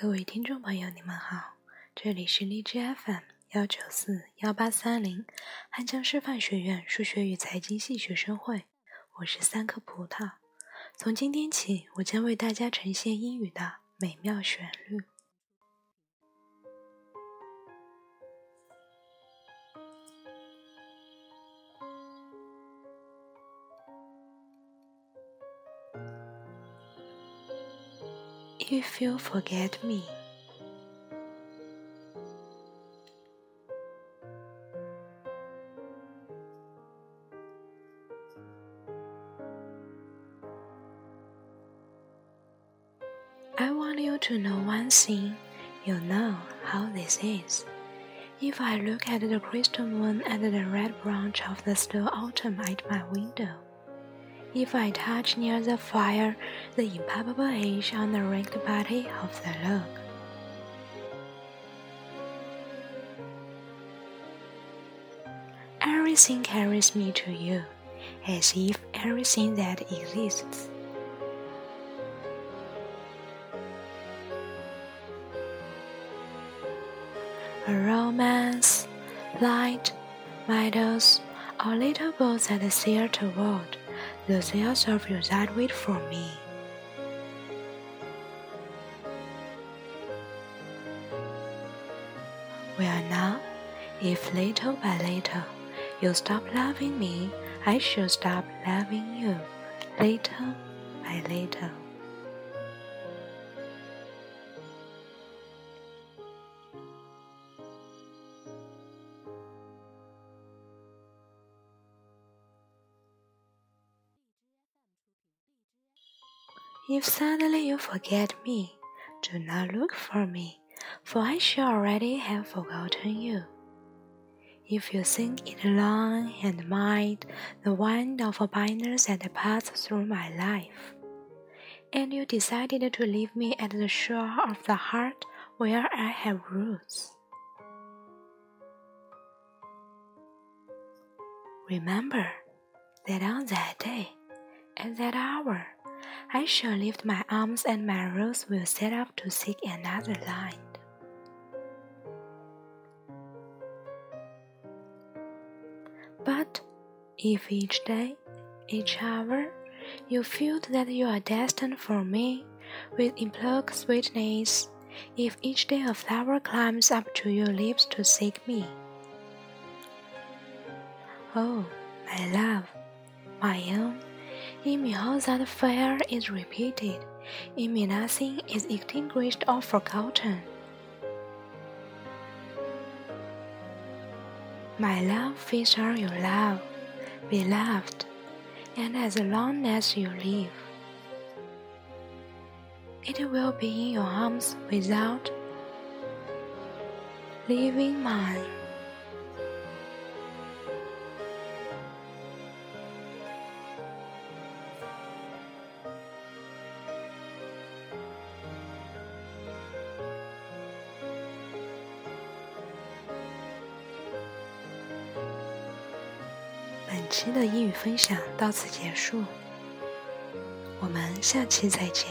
各位听众朋友，你们好，这里是荔枝 FM 幺九四幺八三零汉江师范学院数学与财经系学生会，我是三颗葡萄。从今天起，我将为大家呈现英语的美妙旋律。If you forget me, I want you to know one thing. You know how this is. If I look at the crystal moon and the red branch of the slow autumn at my window, if I touch near the fire the impalpable edge on the raked body of the log. Everything carries me to you, as if everything that exists. A romance, light, meadows, or little boats that sail toward the sails of your that wait for me. Well, now, if little by little you stop loving me, I shall stop loving you, little by little. If suddenly you forget me, do not look for me, for I shall already have forgotten you. If you think it long and mild the wind of a binders that passed through my life, and you decided to leave me at the shore of the heart where I have roots. Remember that on that day, at that hour, I shall lift my arms and my rose will set up to seek another light. But if each day, each hour, you feel that you are destined for me with implored sweetness, if each day a flower climbs up to your lips to seek me, oh, my love, my own in me all that fire is repeated, in me nothing is extinguished or forgotten. My love feeds on your love, beloved, and as long as you live, it will be in your arms without leaving mine. 期的英语分享到此结束，我们下期再见。